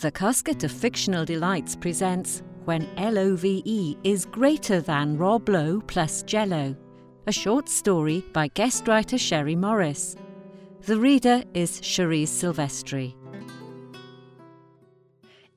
The Casket of Fictional Delights presents When LOVE is Greater Than Rob Lowe plus Jello, a short story by guest writer Sherry Morris. The reader is Cherise Silvestri.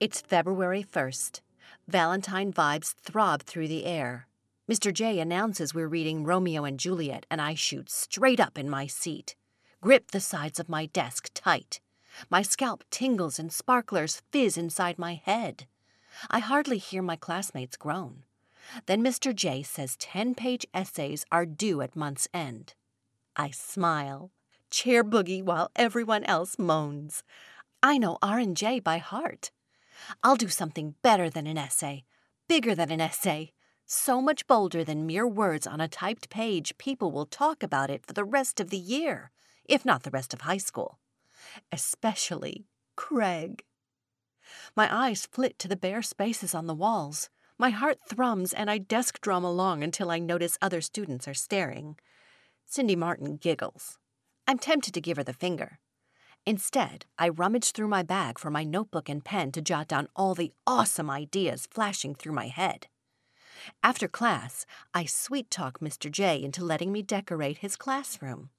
It's February 1st. Valentine vibes throb through the air. Mr. J announces we're reading Romeo and Juliet, and I shoot straight up in my seat. Grip the sides of my desk tight. My scalp tingles and sparklers fizz inside my head. I hardly hear my classmates groan. Then Mr. J says 10 page essays are due at month's end. I smile, chair boogie while everyone else moans. I know R and J by heart. I'll do something better than an essay, bigger than an essay, so much bolder than mere words on a typed page. People will talk about it for the rest of the year, if not the rest of high school especially Craig. My eyes flit to the bare spaces on the walls. My heart thrums and I desk drum along until I notice other students are staring. Cindy Martin giggles. I'm tempted to give her the finger. Instead, I rummage through my bag for my notebook and pen to jot down all the awesome ideas flashing through my head. After class, I sweet talk Mr. J into letting me decorate his classroom.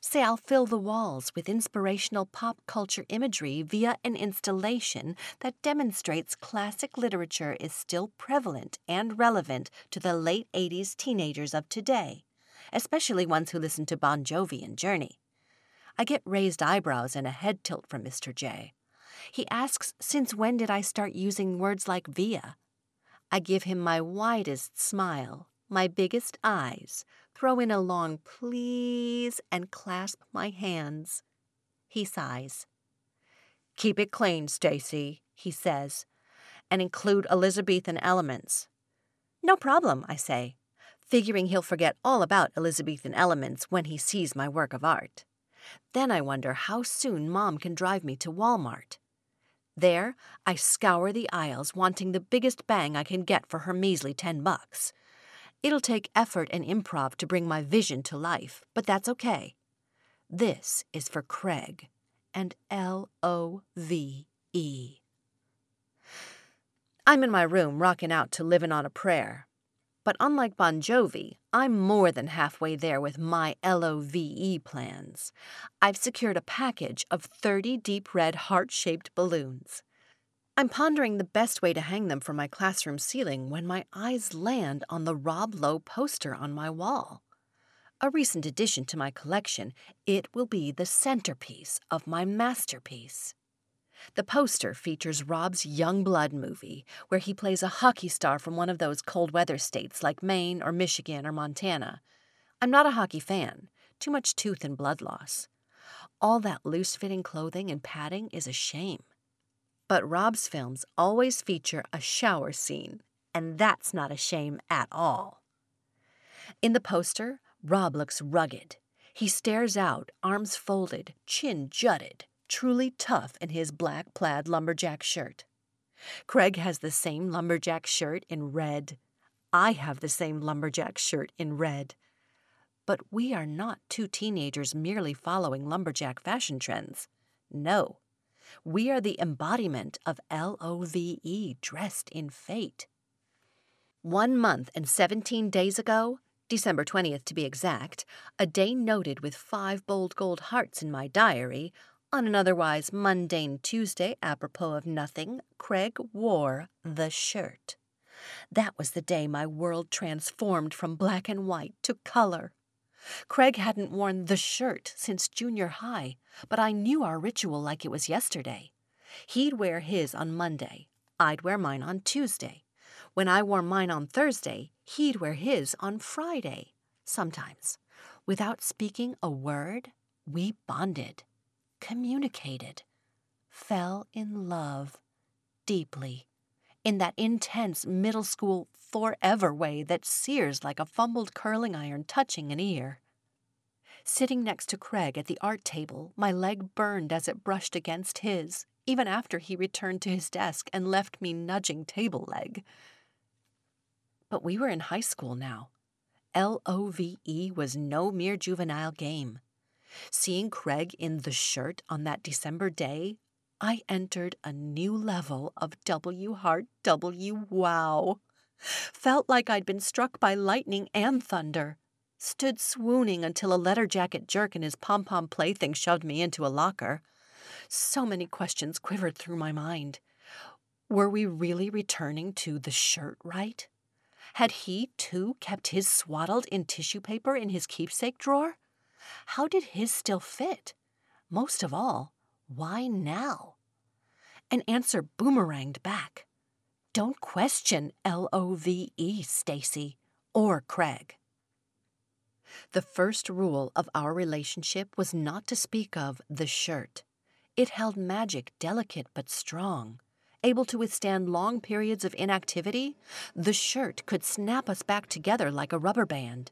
Say I'll fill the walls with inspirational pop culture imagery via an installation that demonstrates classic literature is still prevalent and relevant to the late 80s teenagers of today, especially ones who listen to Bon Jovi and Journey. I get raised eyebrows and a head tilt from Mr. J. He asks since when did I start using words like via? I give him my widest smile, my biggest eyes, throw in a long please and clasp my hands. He sighs. Keep it clean, Stacy, he says, and include Elizabethan elements. No problem, I say, figuring he'll forget all about Elizabethan elements when he sees my work of art. Then I wonder how soon Mom can drive me to Walmart. There, I scour the aisles wanting the biggest bang I can get for her measly ten bucks. It'll take effort and improv to bring my vision to life, but that's okay. This is for Craig and L O V E. I'm in my room rocking out to Livin' on a Prayer. But unlike Bon Jovi, I'm more than halfway there with my LOVE plans. I've secured a package of 30 deep red heart shaped balloons. I'm pondering the best way to hang them from my classroom ceiling when my eyes land on the Rob Lowe poster on my wall. A recent addition to my collection, it will be the centerpiece of my masterpiece. The poster features Rob's Youngblood movie, where he plays a hockey star from one of those cold weather states like Maine or Michigan or Montana. I'm not a hockey fan, too much tooth and blood loss. All that loose fitting clothing and padding is a shame. But Rob's films always feature a shower scene, and that's not a shame at all. In the poster, Rob looks rugged. He stares out, arms folded, chin jutted, truly tough in his black plaid lumberjack shirt. Craig has the same lumberjack shirt in red. I have the same lumberjack shirt in red. But we are not two teenagers merely following lumberjack fashion trends. No, we are the embodiment of L O V E dressed in fate. One month and 17 days ago, December 20th to be exact, a day noted with five bold gold hearts in my diary, on an otherwise mundane Tuesday, apropos of nothing, Craig wore the shirt. That was the day my world transformed from black and white to color. Craig hadn't worn the shirt since junior high, but I knew our ritual like it was yesterday. He'd wear his on Monday. I'd wear mine on Tuesday. When I wore mine on Thursday, he'd wear his on Friday. Sometimes. Without speaking a word, we bonded, communicated, fell in love deeply in that intense middle school forever way that sears like a fumbled curling iron touching an ear. Sitting next to Craig at the art table, my leg burned as it brushed against his, even after he returned to his desk and left me nudging table leg. But we were in high school now. L O V E was no mere juvenile game. Seeing Craig in the shirt on that December day, I entered a new level of W Heart W Wow. Felt like I'd been struck by lightning and thunder. Stood swooning until a letter jacket jerk in his pom pom plaything shoved me into a locker. So many questions quivered through my mind. Were we really returning to the shirt right? Had he, too, kept his swaddled in tissue paper in his keepsake drawer? How did his still fit? Most of all, why now? An answer boomeranged back. Don't question L O V E, Stacy, or Craig. The first rule of our relationship was not to speak of the shirt. It held magic delicate but strong. Able to withstand long periods of inactivity, the shirt could snap us back together like a rubber band.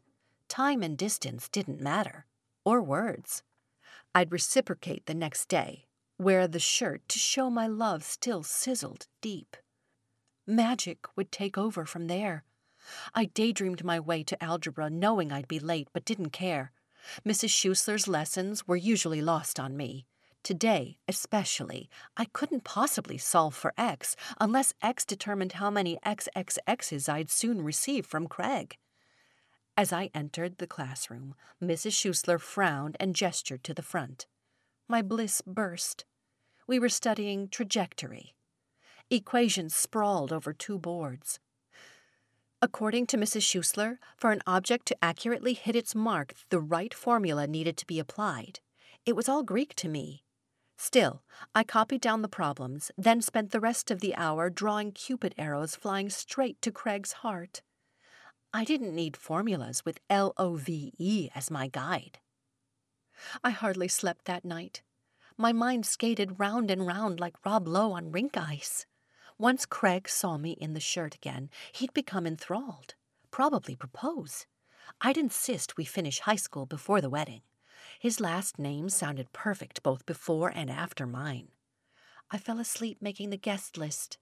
Time and distance didn't matter, or words. I'd reciprocate the next day, wear the shirt to show my love still sizzled deep. Magic would take over from there. I daydreamed my way to algebra, knowing I'd be late, but didn't care. Mrs. Schuessler's lessons were usually lost on me. Today, especially, I couldn't possibly solve for x unless x determined how many XXX's I'd soon receive from Craig. As I entered the classroom, Mrs. Schuessler frowned and gestured to the front. My bliss burst. We were studying trajectory. Equations sprawled over two boards. According to Mrs. Schuessler, for an object to accurately hit its mark, the right formula needed to be applied. It was all Greek to me. Still, I copied down the problems, then spent the rest of the hour drawing cupid arrows flying straight to Craig's heart. I didn't need formulas with L O V E as my guide. I hardly slept that night. My mind skated round and round like Rob Lowe on rink ice. Once Craig saw me in the shirt again, he'd become enthralled, probably propose. I'd insist we finish high school before the wedding. His last name sounded perfect both before and after mine. I fell asleep making the guest list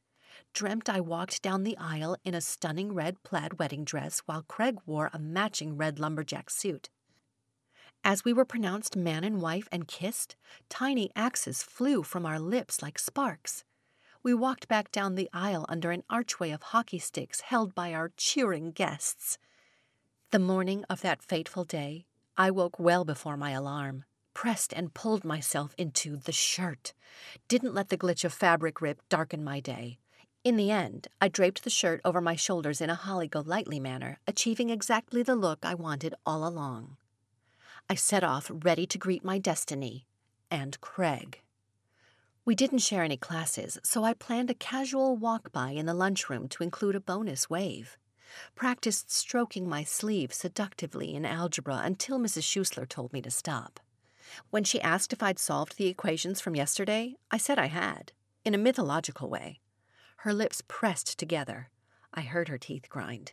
dreamt I walked down the aisle in a stunning red plaid wedding dress while Craig wore a matching red lumberjack suit. As we were pronounced man and wife and kissed, tiny axes flew from our lips like sparks. We walked back down the aisle under an archway of hockey sticks held by our cheering guests. The morning of that fateful day, I woke well before my alarm, pressed and pulled myself into the shirt, didn't let the glitch of fabric rip darken my day, in the end, I draped the shirt over my shoulders in a Holly Golightly manner, achieving exactly the look I wanted all along. I set off ready to greet my destiny and Craig. We didn't share any classes, so I planned a casual walk by in the lunchroom to include a bonus wave. Practiced stroking my sleeve seductively in algebra until Mrs. Schuessler told me to stop. When she asked if I'd solved the equations from yesterday, I said I had, in a mythological way her lips pressed together. I heard her teeth grind.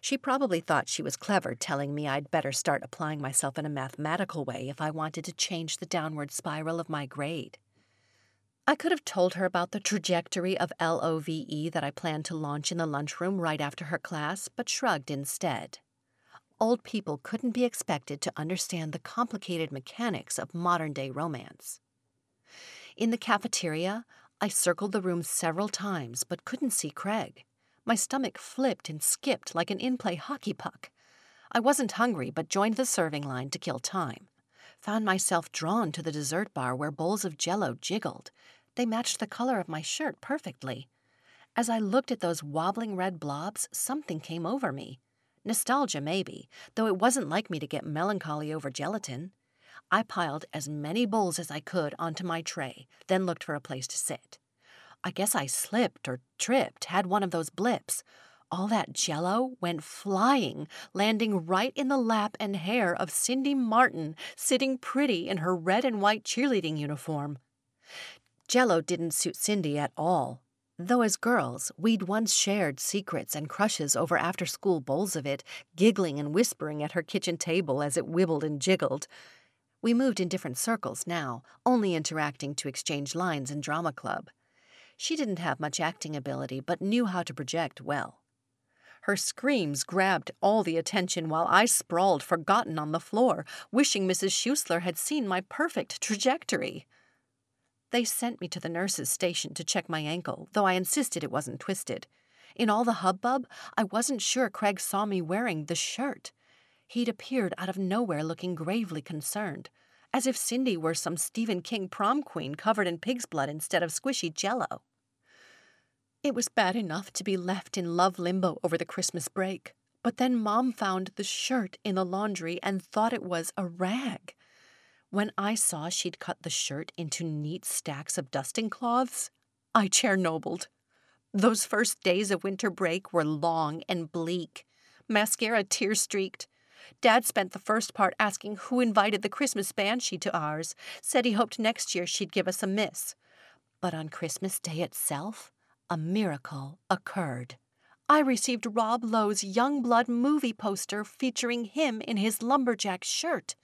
She probably thought she was clever telling me I'd better start applying myself in a mathematical way if I wanted to change the downward spiral of my grade. I could have told her about the trajectory of LOVE that I planned to launch in the lunchroom right after her class, but shrugged instead. Old people couldn't be expected to understand the complicated mechanics of modern day romance. In the cafeteria, I circled the room several times but couldn't see Craig. My stomach flipped and skipped like an in play hockey puck. I wasn't hungry but joined the serving line to kill time. Found myself drawn to the dessert bar where bowls of jello jiggled. They matched the color of my shirt perfectly. As I looked at those wobbling red blobs, something came over me. Nostalgia, maybe, though it wasn't like me to get melancholy over gelatin. I piled as many bowls as I could onto my tray, then looked for a place to sit. I guess I slipped or tripped, had one of those blips. All that jello went flying, landing right in the lap and hair of Cindy Martin, sitting pretty in her red and white cheerleading uniform. Jello didn't suit Cindy at all. Though as girls, we'd once shared secrets and crushes over after school bowls of it, giggling and whispering at her kitchen table as it wibbled and jiggled. We moved in different circles now, only interacting to exchange lines in drama club. She didn't have much acting ability, but knew how to project well. Her screams grabbed all the attention while I sprawled forgotten on the floor, wishing Mrs. Schuessler had seen my perfect trajectory. They sent me to the nurse's station to check my ankle, though I insisted it wasn't twisted. In all the hubbub, I wasn't sure Craig saw me wearing the shirt. He'd appeared out of nowhere looking gravely concerned, as if Cindy were some Stephen King prom queen covered in pig's blood instead of squishy jello. It was bad enough to be left in love limbo over the Christmas break, but then Mom found the shirt in the laundry and thought it was a rag. When I saw she'd cut the shirt into neat stacks of dusting cloths, I Chernobled. Those first days of winter break were long and bleak. Mascara tear streaked. Dad spent the first part asking who invited the Christmas banshee to ours, said he hoped next year she'd give us a miss. But on Christmas Day itself, a miracle occurred. I received Rob Lowe's Youngblood movie poster featuring him in his lumberjack shirt.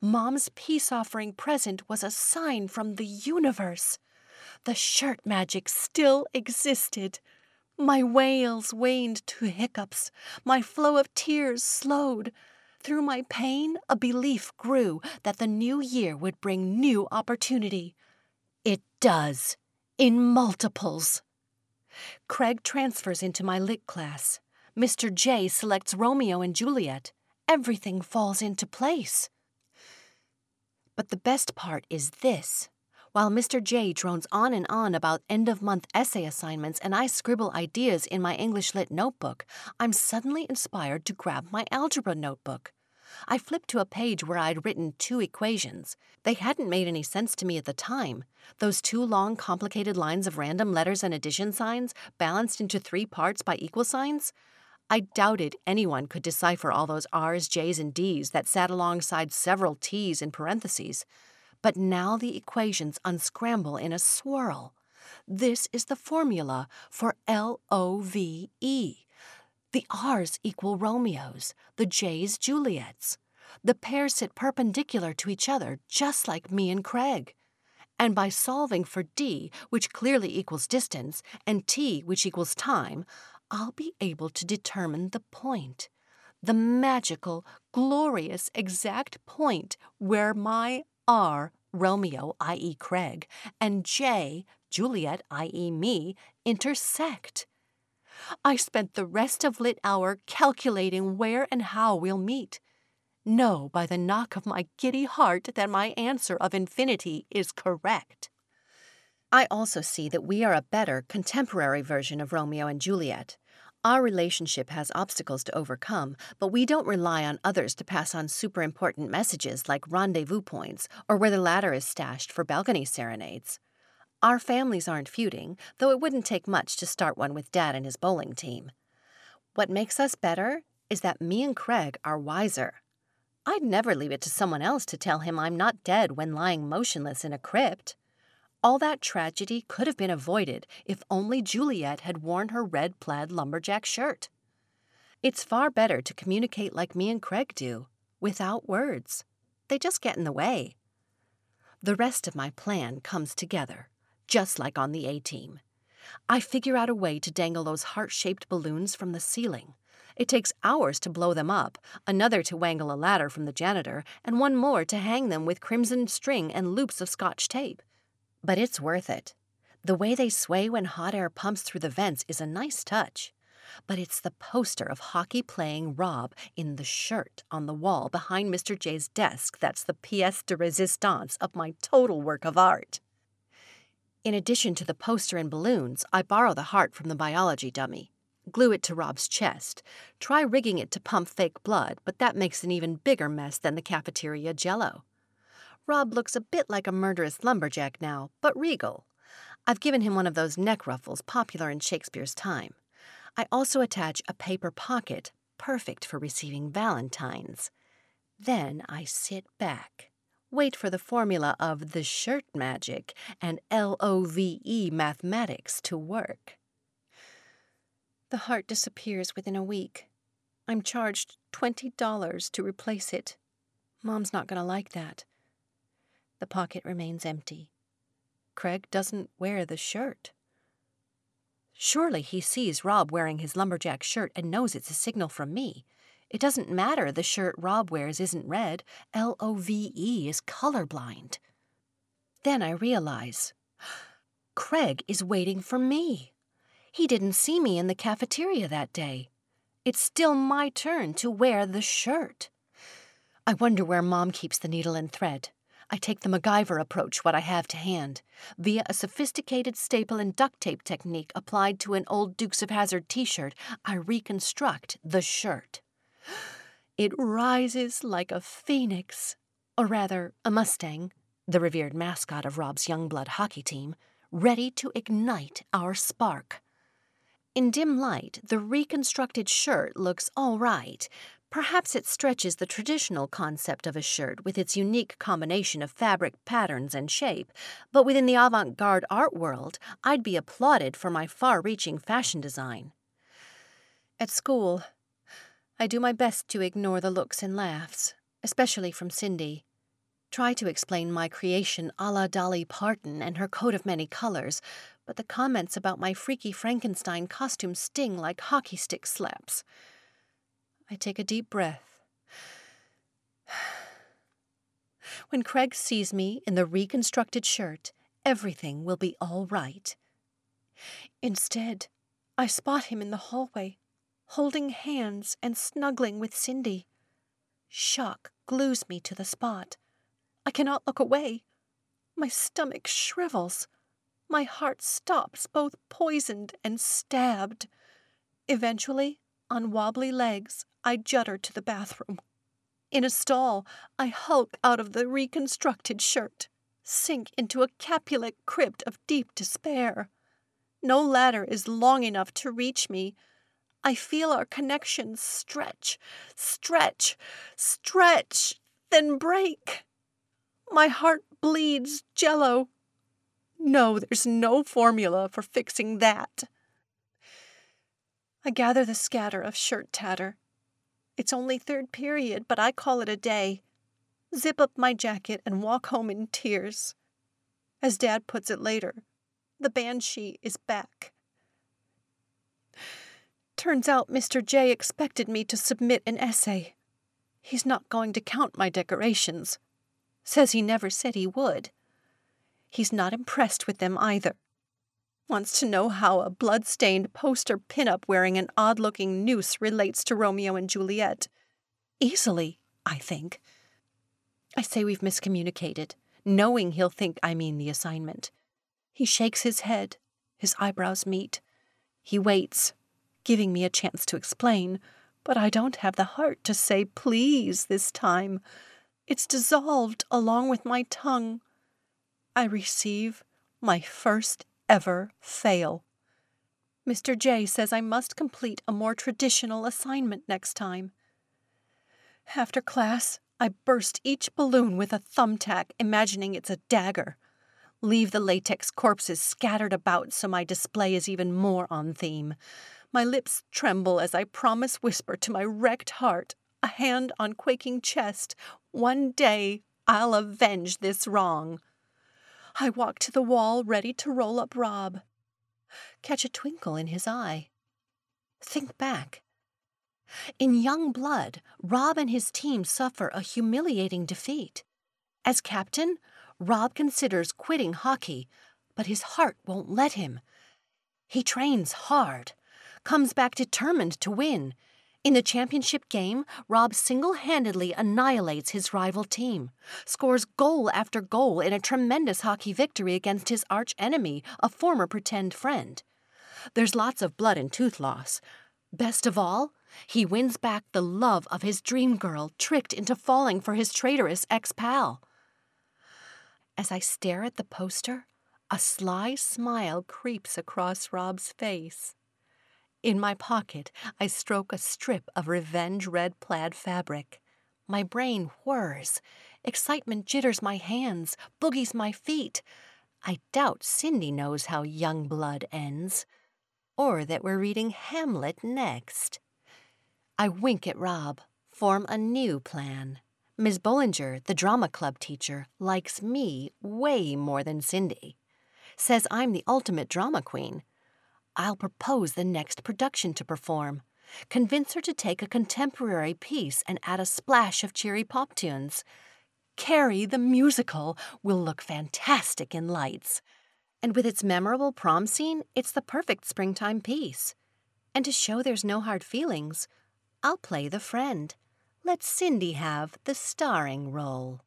Mom's peace offering present was a sign from the universe. The shirt magic still existed. My wails waned to hiccups. My flow of tears slowed. Through my pain, a belief grew that the new year would bring new opportunity. It does, in multiples. Craig transfers into my lit class. Mr. J selects Romeo and Juliet. Everything falls into place. But the best part is this. While Mr. J drones on and on about end of month essay assignments and I scribble ideas in my English Lit notebook, I'm suddenly inspired to grab my algebra notebook. I flipped to a page where I'd written two equations. They hadn't made any sense to me at the time. Those two long, complicated lines of random letters and addition signs, balanced into three parts by equal signs? I doubted anyone could decipher all those R's, J's, and D's that sat alongside several T's in parentheses. But now the equations unscramble in a swirl. This is the formula for L O V E. The R's equal Romeos, the J's Juliets. The pairs sit perpendicular to each other, just like me and Craig. And by solving for D, which clearly equals distance, and T, which equals time, I'll be able to determine the point. The magical, glorious, exact point where my R, Romeo, i.e., Craig, and J, Juliet, i.e., me, intersect. I spent the rest of lit hour calculating where and how we'll meet. Know by the knock of my giddy heart that my answer of infinity is correct. I also see that we are a better, contemporary version of Romeo and Juliet. Our relationship has obstacles to overcome, but we don't rely on others to pass on super important messages like rendezvous points or where the ladder is stashed for balcony serenades. Our families aren't feuding, though it wouldn't take much to start one with Dad and his bowling team. What makes us better is that me and Craig are wiser. I'd never leave it to someone else to tell him I'm not dead when lying motionless in a crypt. All that tragedy could have been avoided if only Juliet had worn her red plaid lumberjack shirt. It's far better to communicate like me and Craig do, without words. They just get in the way. The rest of my plan comes together, just like on the A team. I figure out a way to dangle those heart shaped balloons from the ceiling. It takes hours to blow them up, another to wangle a ladder from the janitor, and one more to hang them with crimson string and loops of scotch tape. But it's worth it. The way they sway when hot air pumps through the vents is a nice touch. But it's the poster of hockey playing Rob in the shirt on the wall behind Mr. J's desk that's the pièce de résistance of my total work of art. In addition to the poster and balloons, I borrow the heart from the biology dummy glue it to Rob's chest. Try rigging it to pump fake blood, but that makes an even bigger mess than the cafeteria jello. Rob looks a bit like a murderous lumberjack now, but regal. I've given him one of those neck ruffles popular in Shakespeare's time. I also attach a paper pocket, perfect for receiving valentines. Then I sit back, wait for the formula of the shirt magic and L O V E mathematics to work. The heart disappears within a week. I'm charged $20 to replace it. Mom's not going to like that. The pocket remains empty. Craig doesn't wear the shirt. Surely he sees Rob wearing his lumberjack shirt and knows it's a signal from me. It doesn't matter the shirt Rob wears isn't red. L O V E is colorblind. Then I realize Craig is waiting for me. He didn't see me in the cafeteria that day. It's still my turn to wear the shirt. I wonder where Mom keeps the needle and thread. I take the MacGyver approach, what I have to hand. Via a sophisticated staple and duct tape technique applied to an old Dukes of Hazzard t shirt, I reconstruct the shirt. It rises like a phoenix, or rather, a Mustang, the revered mascot of Rob's Youngblood hockey team, ready to ignite our spark. In dim light, the reconstructed shirt looks all right, Perhaps it stretches the traditional concept of a shirt with its unique combination of fabric, patterns, and shape, but within the avant garde art world, I'd be applauded for my far reaching fashion design. At school, I do my best to ignore the looks and laughs, especially from Cindy. Try to explain my creation a la Dolly Parton and her coat of many colors, but the comments about my freaky Frankenstein costume sting like hockey stick slaps. I take a deep breath. When Craig sees me in the reconstructed shirt, everything will be all right. Instead, I spot him in the hallway, holding hands and snuggling with Cindy. Shock glues me to the spot. I cannot look away. My stomach shrivels. My heart stops, both poisoned and stabbed. Eventually, on wobbly legs, I judder to the bathroom. In a stall, I hulk out of the reconstructed shirt, sink into a Capulet crypt of deep despair. No ladder is long enough to reach me. I feel our connection stretch, stretch, stretch, then break. My heart bleeds jello. No, there's no formula for fixing that. I gather the scatter of shirt tatter. It's only third period, but I call it a day. Zip up my jacket and walk home in tears. As Dad puts it later, the banshee is back. Turns out Mr. J expected me to submit an essay. He's not going to count my decorations. Says he never said he would. He's not impressed with them either wants to know how a blood-stained poster pinup wearing an odd-looking noose relates to Romeo and Juliet. Easily, I think. I say we've miscommunicated, knowing he'll think I mean the assignment. He shakes his head, his eyebrows meet. He waits, giving me a chance to explain, but I don't have the heart to say please this time. It's dissolved along with my tongue. I receive my first ever fail. Mr. J says I must complete a more traditional assignment next time. After class, I burst each balloon with a thumbtack, imagining it's a dagger. Leave the latex corpses scattered about so my display is even more on theme. My lips tremble as I promise whisper to my wrecked heart, a hand on quaking chest, one day I'll avenge this wrong. I walk to the wall, ready to roll up Rob. Catch a twinkle in his eye. Think back. In Youngblood, Rob and his team suffer a humiliating defeat. As captain, Rob considers quitting hockey, but his heart won't let him. He trains hard, comes back determined to win, in the championship game, Rob single handedly annihilates his rival team, scores goal after goal in a tremendous hockey victory against his arch enemy, a former pretend friend. There's lots of blood and tooth loss. Best of all, he wins back the love of his dream girl, tricked into falling for his traitorous ex pal. As I stare at the poster, a sly smile creeps across Rob's face. In my pocket, I stroke a strip of revenge red plaid fabric. My brain whirs. Excitement jitters my hands, boogies my feet. I doubt Cindy knows how Youngblood ends. Or that we're reading Hamlet next. I wink at Rob, form a new plan. Ms. Bollinger, the drama club teacher, likes me way more than Cindy. Says I'm the ultimate drama queen I'll propose the next production to perform. Convince her to take a contemporary piece and add a splash of cheery pop tunes. Carrie the musical will look fantastic in lights. And with its memorable prom scene, it's the perfect springtime piece. And to show there's no hard feelings, I'll play the friend. Let Cindy have the starring role.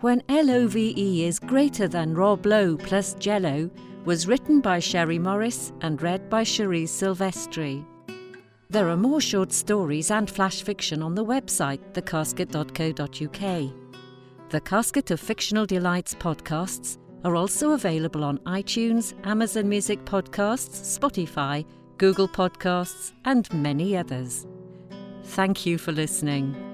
When LOVE is greater than Rob Lowe plus Jello was written by Sherry Morris and read by Cherise Silvestri. There are more short stories and flash fiction on the website thecasket.co.uk. The Casket of Fictional Delights podcasts are also available on iTunes, Amazon Music Podcasts, Spotify, Google Podcasts, and many others. Thank you for listening.